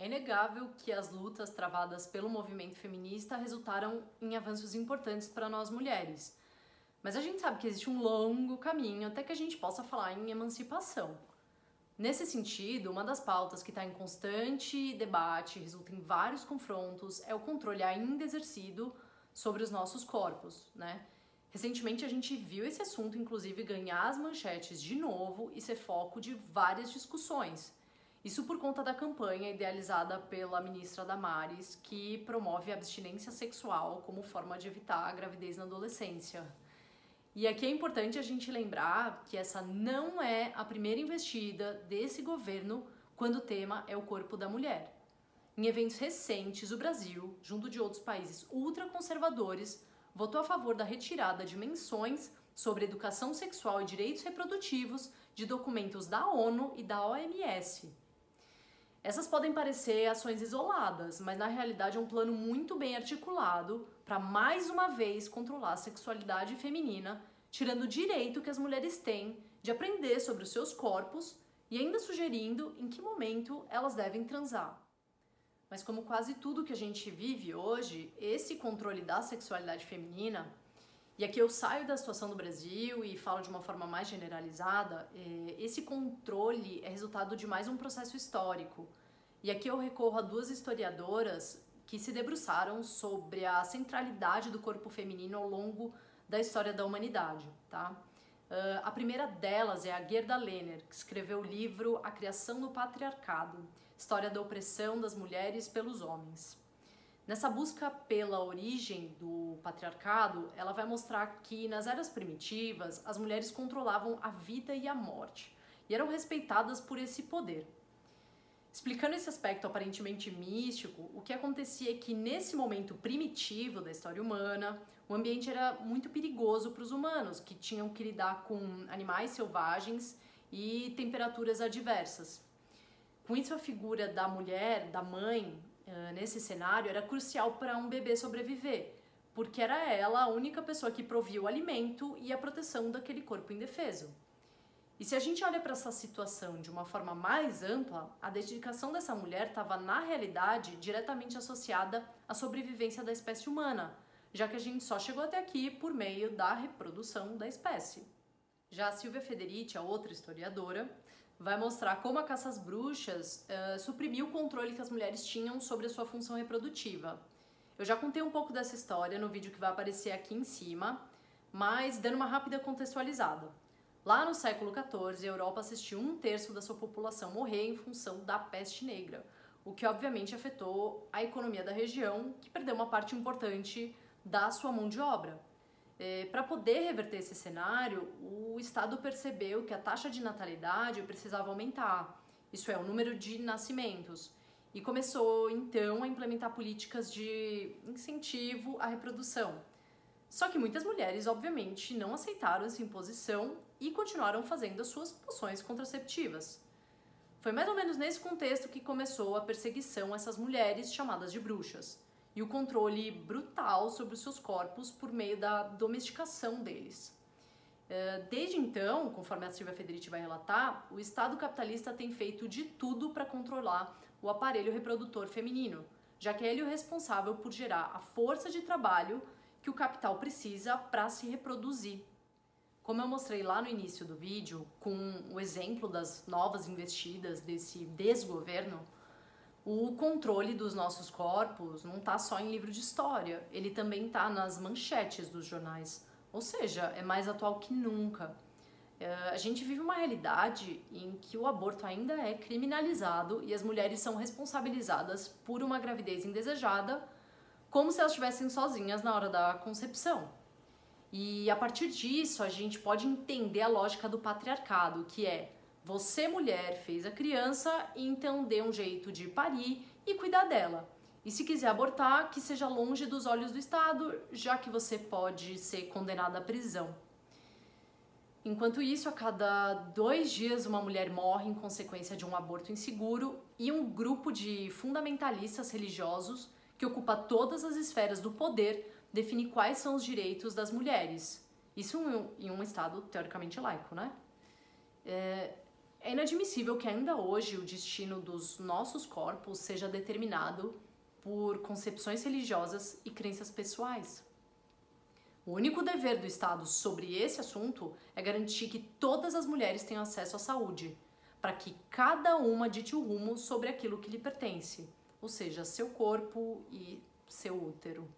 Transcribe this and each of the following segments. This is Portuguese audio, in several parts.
É inegável que as lutas travadas pelo movimento feminista resultaram em avanços importantes para nós mulheres. Mas a gente sabe que existe um longo caminho até que a gente possa falar em emancipação. Nesse sentido, uma das pautas que está em constante debate, resulta em vários confrontos, é o controle ainda exercido sobre os nossos corpos, né? Recentemente a gente viu esse assunto, inclusive, ganhar as manchetes de novo e ser foco de várias discussões. Isso por conta da campanha idealizada pela ministra Damares, que promove a abstinência sexual como forma de evitar a gravidez na adolescência. E aqui é importante a gente lembrar que essa não é a primeira investida desse governo quando o tema é o corpo da mulher. Em eventos recentes, o Brasil, junto de outros países ultraconservadores, votou a favor da retirada de menções sobre educação sexual e direitos reprodutivos de documentos da ONU e da OMS. Essas podem parecer ações isoladas, mas na realidade é um plano muito bem articulado para mais uma vez controlar a sexualidade feminina, tirando o direito que as mulheres têm de aprender sobre os seus corpos e ainda sugerindo em que momento elas devem transar. Mas como quase tudo que a gente vive hoje, esse controle da sexualidade feminina e aqui eu saio da situação do Brasil e falo de uma forma mais generalizada. É, esse controle é resultado de mais um processo histórico. E aqui eu recorro a duas historiadoras que se debruçaram sobre a centralidade do corpo feminino ao longo da história da humanidade, tá? Uh, a primeira delas é a Gerda Lerner, que escreveu o livro A Criação do Patriarcado, História da Opressão das Mulheres pelos Homens. Nessa busca pela origem do patriarcado, ela vai mostrar que nas eras primitivas as mulheres controlavam a vida e a morte e eram respeitadas por esse poder. Explicando esse aspecto aparentemente místico, o que acontecia é que nesse momento primitivo da história humana, o ambiente era muito perigoso para os humanos, que tinham que lidar com animais selvagens e temperaturas adversas. Com isso, a figura da mulher, da mãe, nesse cenário era crucial para um bebê sobreviver, porque era ela a única pessoa que provia o alimento e a proteção daquele corpo indefeso. E se a gente olha para essa situação de uma forma mais ampla, a dedicação dessa mulher estava, na realidade, diretamente associada à sobrevivência da espécie humana, já que a gente só chegou até aqui por meio da reprodução da espécie. Já a Silvia Federici, a outra historiadora, vai mostrar como a caça às bruxas uh, suprimiu o controle que as mulheres tinham sobre a sua função reprodutiva. Eu já contei um pouco dessa história no vídeo que vai aparecer aqui em cima, mas dando uma rápida contextualizada. Lá no século XIV, a Europa assistiu um terço da sua população morrer em função da peste negra, o que obviamente afetou a economia da região, que perdeu uma parte importante da sua mão de obra. É, Para poder reverter esse cenário, o Estado percebeu que a taxa de natalidade precisava aumentar, isso é, o número de nascimentos, e começou então a implementar políticas de incentivo à reprodução. Só que muitas mulheres, obviamente, não aceitaram essa imposição e continuaram fazendo as suas poções contraceptivas. Foi mais ou menos nesse contexto que começou a perseguição a essas mulheres chamadas de bruxas e o controle brutal sobre os seus corpos por meio da domesticação deles. É, desde então, conforme a Silvia Federici vai relatar, o Estado capitalista tem feito de tudo para controlar o aparelho reprodutor feminino, já que é ele o responsável por gerar a força de trabalho que o capital precisa para se reproduzir. Como eu mostrei lá no início do vídeo, com o exemplo das novas investidas desse desgoverno, o controle dos nossos corpos não está só em livro de história, ele também está nas manchetes dos jornais. Ou seja, é mais atual que nunca. É, a gente vive uma realidade em que o aborto ainda é criminalizado e as mulheres são responsabilizadas por uma gravidez indesejada, como se elas estivessem sozinhas na hora da concepção. E a partir disso, a gente pode entender a lógica do patriarcado, que é você, mulher, fez a criança, então dê um jeito de parir e cuidar dela. E se quiser abortar, que seja longe dos olhos do Estado, já que você pode ser condenada à prisão. Enquanto isso, a cada dois dias uma mulher morre em consequência de um aborto inseguro e um grupo de fundamentalistas religiosos que ocupa todas as esferas do poder define quais são os direitos das mulheres. Isso em um Estado teoricamente laico, né? É, É inadmissível que ainda hoje o destino dos nossos corpos seja determinado por concepções religiosas e crenças pessoais. O único dever do Estado sobre esse assunto é garantir que todas as mulheres tenham acesso à saúde, para que cada uma dite o rumo sobre aquilo que lhe pertence, ou seja, seu corpo e seu útero.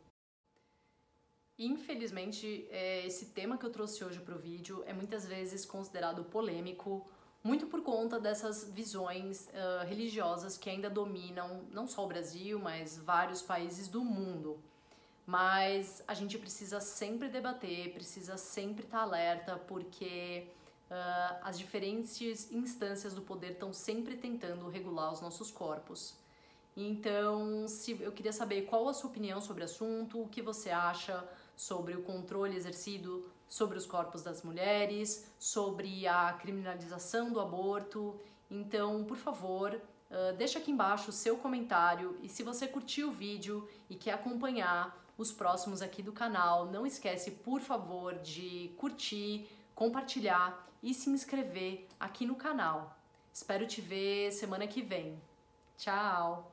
Infelizmente, é, esse tema que eu trouxe hoje para o vídeo é muitas vezes considerado polêmico, muito por conta dessas visões uh, religiosas que ainda dominam não só o Brasil, mas vários países do mundo. Mas a gente precisa sempre debater, precisa sempre estar alerta, porque uh, as diferentes instâncias do poder estão sempre tentando regular os nossos corpos. Então, se eu queria saber qual a sua opinião sobre o assunto, o que você acha sobre o controle exercido sobre os corpos das mulheres, sobre a criminalização do aborto. Então, por favor, uh, deixa aqui embaixo o seu comentário e se você curtiu o vídeo e quer acompanhar os próximos aqui do canal, não esquece, por favor, de curtir, compartilhar e se inscrever aqui no canal. Espero te ver semana que vem. Tchau!